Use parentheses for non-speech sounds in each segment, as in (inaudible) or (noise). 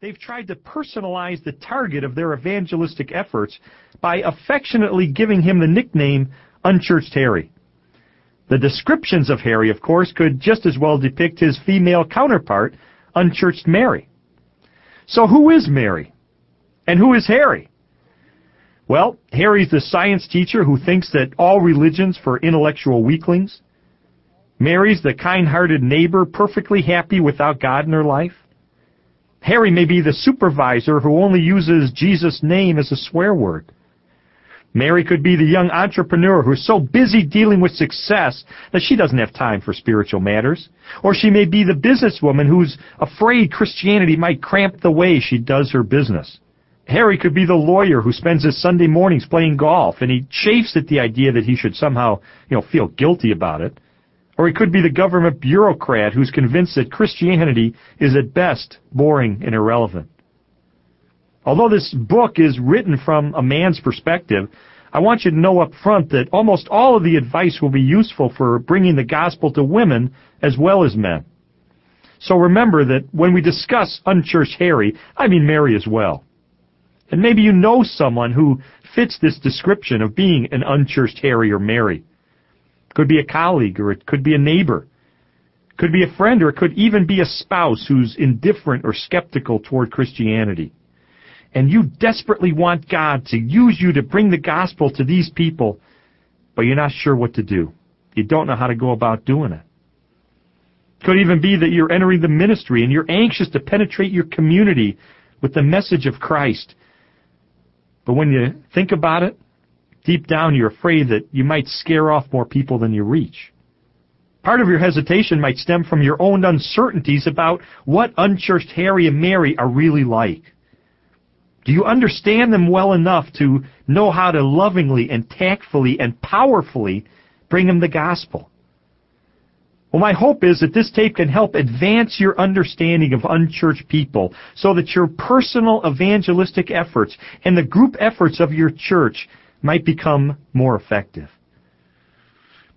they've tried to personalize the target of their evangelistic efforts by affectionately giving him the nickname Unchurched Harry. The descriptions of Harry, of course, could just as well depict his female counterpart, Unchurched Mary. So who is Mary? And who is Harry? Well, Harry's the science teacher who thinks that all religions for intellectual weaklings. Mary's the kind-hearted neighbor perfectly happy without God in her life. Harry may be the supervisor who only uses Jesus' name as a swear word. Mary could be the young entrepreneur who's so busy dealing with success that she doesn't have time for spiritual matters. Or she may be the businesswoman who's afraid Christianity might cramp the way she does her business. Harry could be the lawyer who spends his Sunday mornings playing golf and he chafes at the idea that he should somehow, you know, feel guilty about it. Or he could be the government bureaucrat who's convinced that Christianity is at best boring and irrelevant. Although this book is written from a man's perspective, I want you to know up front that almost all of the advice will be useful for bringing the gospel to women as well as men. So remember that when we discuss unchurched Harry, I mean Mary as well. And maybe you know someone who fits this description of being an unchurched Harry or Mary. Could be a colleague or it could be a neighbor. Could be a friend or it could even be a spouse who's indifferent or skeptical toward Christianity and you desperately want God to use you to bring the gospel to these people, but you're not sure what to do. You don't know how to go about doing it. Could even be that you're entering the ministry and you're anxious to penetrate your community with the message of Christ. But when you think about it, deep down you're afraid that you might scare off more people than you reach. Part of your hesitation might stem from your own uncertainties about what unchurched Harry and Mary are really like. Do you understand them well enough to know how to lovingly and tactfully and powerfully bring them the gospel? Well, my hope is that this tape can help advance your understanding of unchurched people so that your personal evangelistic efforts and the group efforts of your church might become more effective.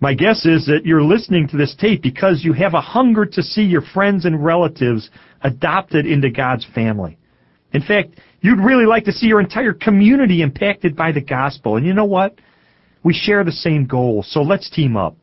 My guess is that you're listening to this tape because you have a hunger to see your friends and relatives adopted into God's family. In fact, You'd really like to see your entire community impacted by the gospel. And you know what? We share the same goal, so let's team up.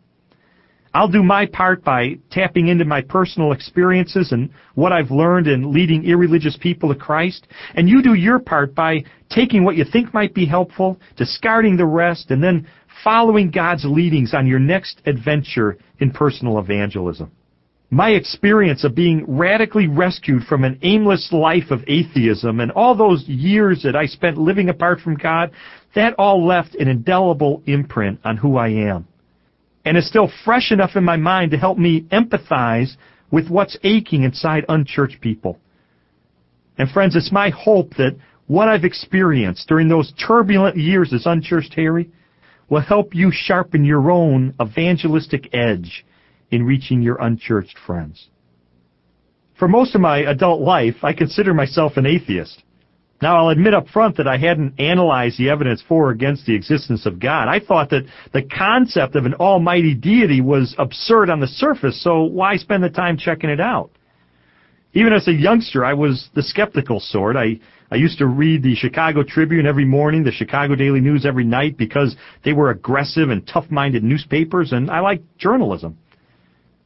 I'll do my part by tapping into my personal experiences and what I've learned in leading irreligious people to Christ. And you do your part by taking what you think might be helpful, discarding the rest, and then following God's leadings on your next adventure in personal evangelism. My experience of being radically rescued from an aimless life of atheism and all those years that I spent living apart from God, that all left an indelible imprint on who I am. And is still fresh enough in my mind to help me empathize with what's aching inside unchurched people. And friends, it's my hope that what I've experienced during those turbulent years as unchurched Harry will help you sharpen your own evangelistic edge in reaching your unchurched friends. For most of my adult life, I consider myself an atheist. Now, I'll admit up front that I hadn't analyzed the evidence for or against the existence of God. I thought that the concept of an almighty deity was absurd on the surface, so why spend the time checking it out? Even as a youngster, I was the skeptical sort. I, I used to read the Chicago Tribune every morning, the Chicago Daily News every night because they were aggressive and tough-minded newspapers, and I liked journalism.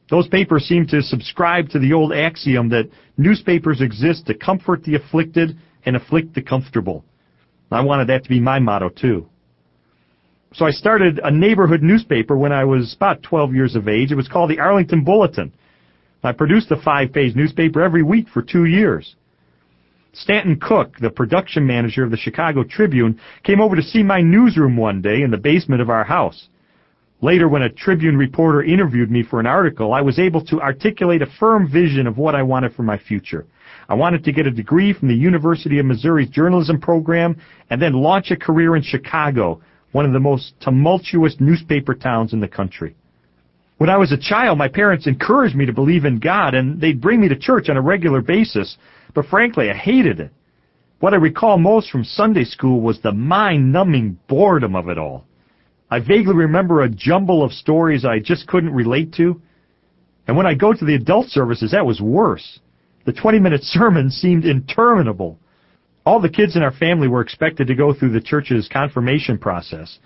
Those papers seemed to subscribe to the old axiom that newspapers exist to comfort the afflicted and afflict the comfortable. I wanted that to be my motto too. So I started a neighborhood newspaper when I was about 12 years of age. It was called the Arlington Bulletin. I produced a five-page newspaper every week for two years. Stanton Cook, the production manager of the Chicago Tribune, came over to see my newsroom one day in the basement of our house. Later, when a Tribune reporter interviewed me for an article, I was able to articulate a firm vision of what I wanted for my future. I wanted to get a degree from the University of Missouri's journalism program and then launch a career in Chicago, one of the most tumultuous newspaper towns in the country. When I was a child, my parents encouraged me to believe in God and they'd bring me to church on a regular basis, but frankly, I hated it. What I recall most from Sunday school was the mind-numbing boredom of it all. I vaguely remember a jumble of stories I just couldn't relate to. And when I go to the adult services, that was worse. The 20 minute (laughs) sermon seemed interminable. All the kids in our family were expected to go through the church's confirmation process.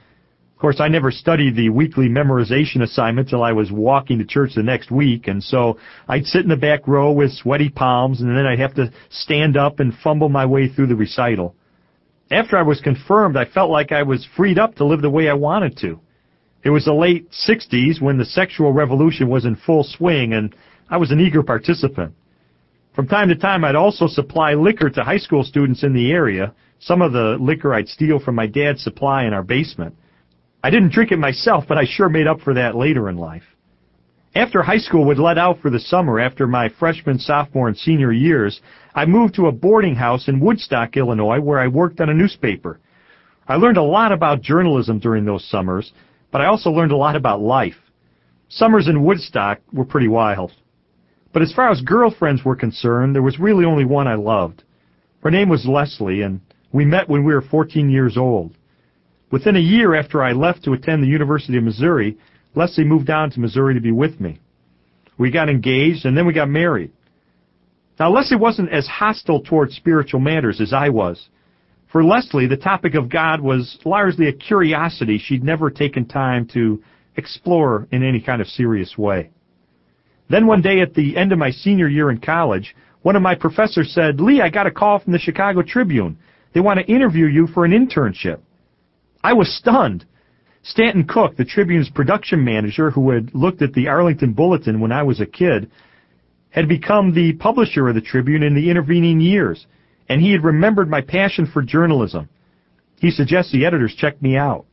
Of course, I never studied the weekly memorization assignment till I was walking to church the next week, and so I'd sit in the back row with sweaty palms, and then I'd have to stand up and fumble my way through the recital. After I was confirmed, I felt like I was freed up to live the way I wanted to. It was the late 60s when the sexual revolution was in full swing, and I was an eager participant. From time to time, I'd also supply liquor to high school students in the area. Some of the liquor I'd steal from my dad's supply in our basement. I didn't drink it myself, but I sure made up for that later in life. After high school would let out for the summer after my freshman, sophomore, and senior years, I moved to a boarding house in Woodstock, Illinois, where I worked on a newspaper. I learned a lot about journalism during those summers, but I also learned a lot about life. Summers in Woodstock were pretty wild. But as far as girlfriends were concerned, there was really only one I loved. Her name was Leslie, and we met when we were 14 years old. Within a year after I left to attend the University of Missouri, Leslie moved down to Missouri to be with me. We got engaged, and then we got married. Now, Leslie wasn't as hostile towards spiritual matters as I was. For Leslie, the topic of God was largely a curiosity she'd never taken time to explore in any kind of serious way. Then one day at the end of my senior year in college, one of my professors said, Lee, I got a call from the Chicago Tribune. They want to interview you for an internship. I was stunned. Stanton Cook, the Tribune's production manager who had looked at the Arlington Bulletin when I was a kid, had become the publisher of the Tribune in the intervening years, and he had remembered my passion for journalism. He suggests the editors check me out.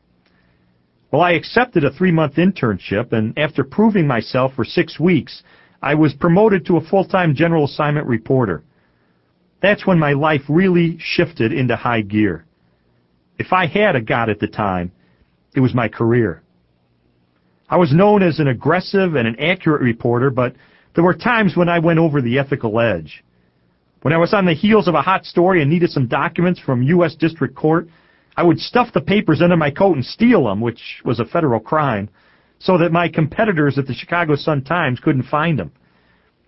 Well, I accepted a three-month internship, and after proving myself for six weeks, I was promoted to a full-time general assignment reporter. That's when my life really shifted into high gear. If I had a God at the time, it was my career. I was known as an aggressive and an accurate reporter, but there were times when I went over the ethical edge. When I was on the heels of a hot story and needed some documents from U.S. District Court, I would stuff the papers under my coat and steal them, which was a federal crime, so that my competitors at the Chicago Sun-Times couldn't find them.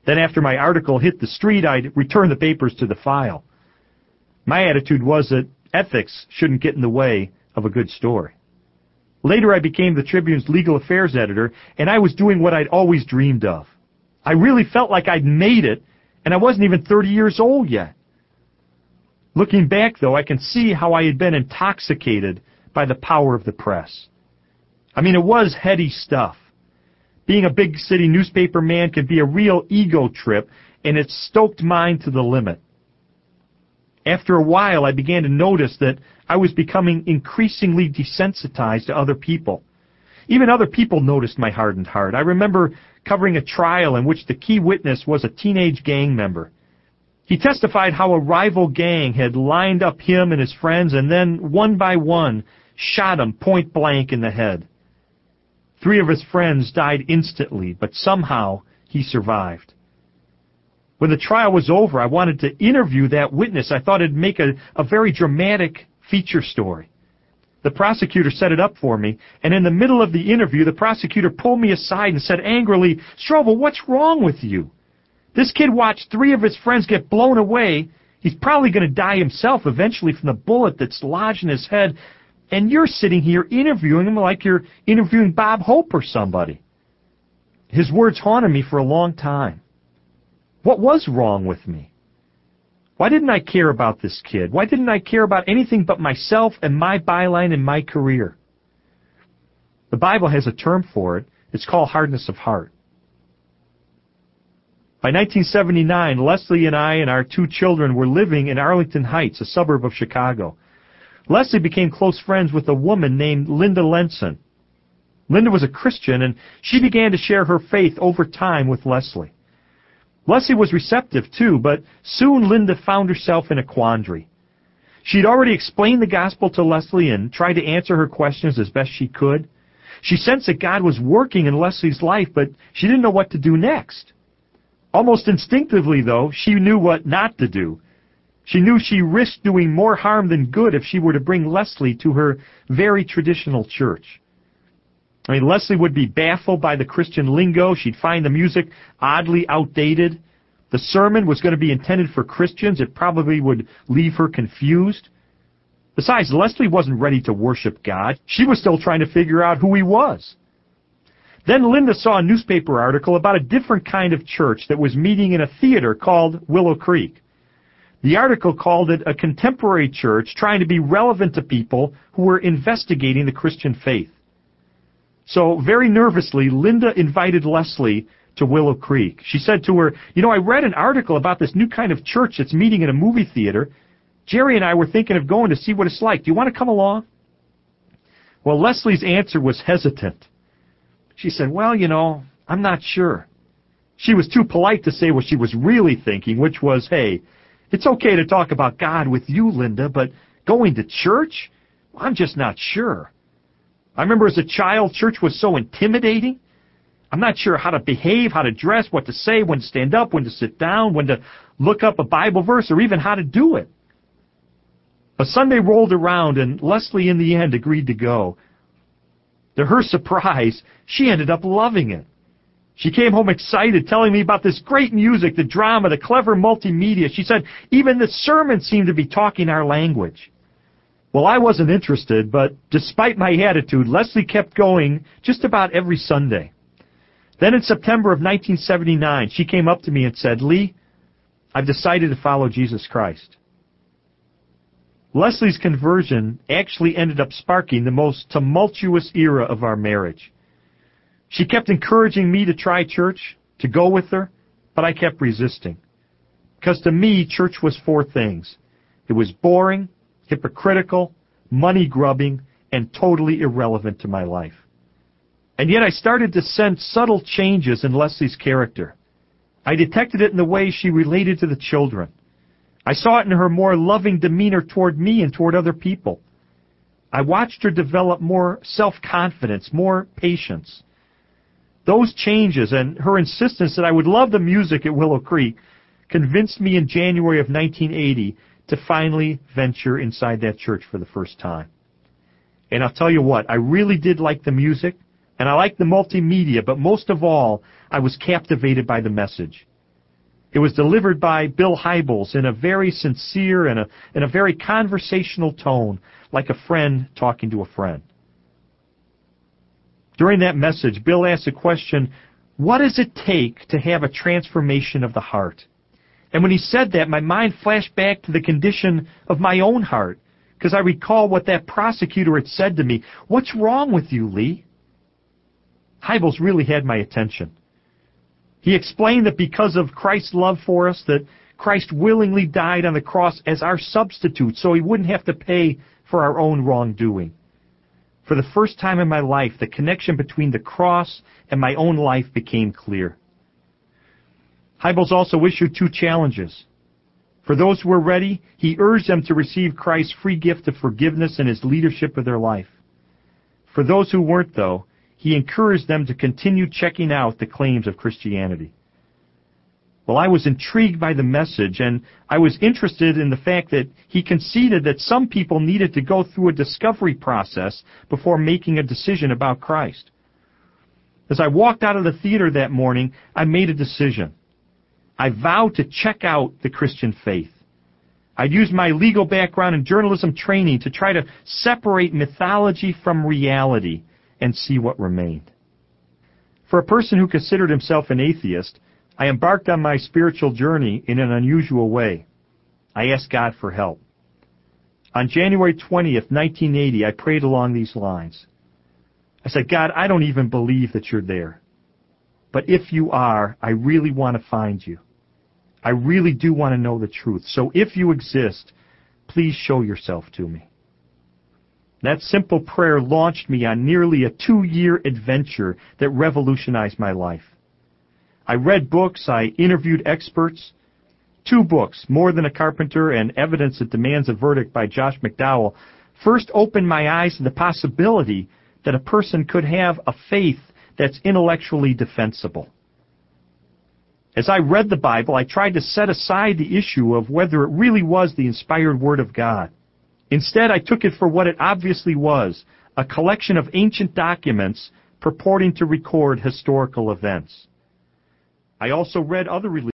Then after my article hit the street, I'd return the papers to the file. My attitude was that ethics shouldn't get in the way of a good story. Later I became the Tribune's legal affairs editor, and I was doing what I'd always dreamed of. I really felt like I'd made it, and I wasn't even 30 years old yet. Looking back, though, I can see how I had been intoxicated by the power of the press. I mean, it was heady stuff. Being a big city newspaper man can be a real ego trip, and it stoked mine to the limit. After a while, I began to notice that I was becoming increasingly desensitized to other people. Even other people noticed my hardened heart. I remember covering a trial in which the key witness was a teenage gang member. He testified how a rival gang had lined up him and his friends and then, one by one, shot him point blank in the head. Three of his friends died instantly, but somehow he survived. When the trial was over, I wanted to interview that witness. I thought it'd make a, a very dramatic feature story. The prosecutor set it up for me, and in the middle of the interview, the prosecutor pulled me aside and said angrily, Strobel, what's wrong with you? This kid watched three of his friends get blown away. He's probably going to die himself eventually from the bullet that's lodged in his head. And you're sitting here interviewing him like you're interviewing Bob Hope or somebody. His words haunted me for a long time. What was wrong with me? Why didn't I care about this kid? Why didn't I care about anything but myself and my byline and my career? The Bible has a term for it. It's called hardness of heart. By 1979, Leslie and I and our two children were living in Arlington Heights, a suburb of Chicago. Leslie became close friends with a woman named Linda Lenson. Linda was a Christian, and she began to share her faith over time with Leslie. Leslie was receptive too, but soon Linda found herself in a quandary. She'd already explained the gospel to Leslie and tried to answer her questions as best she could. She sensed that God was working in Leslie's life, but she didn't know what to do next. Almost instinctively, though, she knew what not to do. She knew she risked doing more harm than good if she were to bring Leslie to her very traditional church. I mean, Leslie would be baffled by the Christian lingo. She'd find the music oddly outdated. The sermon was going to be intended for Christians. It probably would leave her confused. Besides, Leslie wasn't ready to worship God. She was still trying to figure out who he was. Then Linda saw a newspaper article about a different kind of church that was meeting in a theater called Willow Creek. The article called it a contemporary church trying to be relevant to people who were investigating the Christian faith. So, very nervously, Linda invited Leslie to Willow Creek. She said to her, You know, I read an article about this new kind of church that's meeting in a movie theater. Jerry and I were thinking of going to see what it's like. Do you want to come along? Well, Leslie's answer was hesitant. She said, Well, you know, I'm not sure. She was too polite to say what she was really thinking, which was, Hey, it's okay to talk about God with you, Linda, but going to church? I'm just not sure. I remember as a child, church was so intimidating. I'm not sure how to behave, how to dress, what to say, when to stand up, when to sit down, when to look up a Bible verse, or even how to do it. A Sunday rolled around, and Leslie in the end agreed to go. To her surprise, she ended up loving it. She came home excited, telling me about this great music, the drama, the clever multimedia. She said even the sermon seemed to be talking our language. Well, I wasn't interested, but despite my attitude, Leslie kept going just about every Sunday. Then in September of 1979, she came up to me and said, Lee, I've decided to follow Jesus Christ. Leslie's conversion actually ended up sparking the most tumultuous era of our marriage. She kept encouraging me to try church, to go with her, but I kept resisting. Because to me, church was four things. It was boring, hypocritical, money grubbing, and totally irrelevant to my life. And yet I started to sense subtle changes in Leslie's character. I detected it in the way she related to the children. I saw it in her more loving demeanor toward me and toward other people. I watched her develop more self-confidence, more patience. Those changes and her insistence that I would love the music at Willow Creek convinced me in January of 1980 to finally venture inside that church for the first time. And I'll tell you what, I really did like the music, and I liked the multimedia, but most of all, I was captivated by the message. It was delivered by Bill Hybels in a very sincere and a, in a very conversational tone, like a friend talking to a friend. During that message, Bill asked the question, what does it take to have a transformation of the heart? And when he said that, my mind flashed back to the condition of my own heart, because I recall what that prosecutor had said to me. What's wrong with you, Lee? Hybels really had my attention. He explained that because of Christ's love for us, that Christ willingly died on the cross as our substitute so he wouldn't have to pay for our own wrongdoing. For the first time in my life, the connection between the cross and my own life became clear. Hybels also issued two challenges. For those who were ready, he urged them to receive Christ's free gift of forgiveness and his leadership of their life. For those who weren't, though, he encouraged them to continue checking out the claims of Christianity. Well, I was intrigued by the message, and I was interested in the fact that he conceded that some people needed to go through a discovery process before making a decision about Christ. As I walked out of the theater that morning, I made a decision. I vowed to check out the Christian faith. I'd use my legal background and journalism training to try to separate mythology from reality and see what remained. For a person who considered himself an atheist, I embarked on my spiritual journey in an unusual way. I asked God for help. On January 20th, 1980, I prayed along these lines. I said, God, I don't even believe that you're there. But if you are, I really want to find you. I really do want to know the truth. So if you exist, please show yourself to me. That simple prayer launched me on nearly a two-year adventure that revolutionized my life. I read books, I interviewed experts. Two books, More Than a Carpenter and Evidence That Demands a Verdict by Josh McDowell, first opened my eyes to the possibility that a person could have a faith that's intellectually defensible. As I read the Bible, I tried to set aside the issue of whether it really was the inspired Word of God. Instead, I took it for what it obviously was, a collection of ancient documents purporting to record historical events. I also read other religions.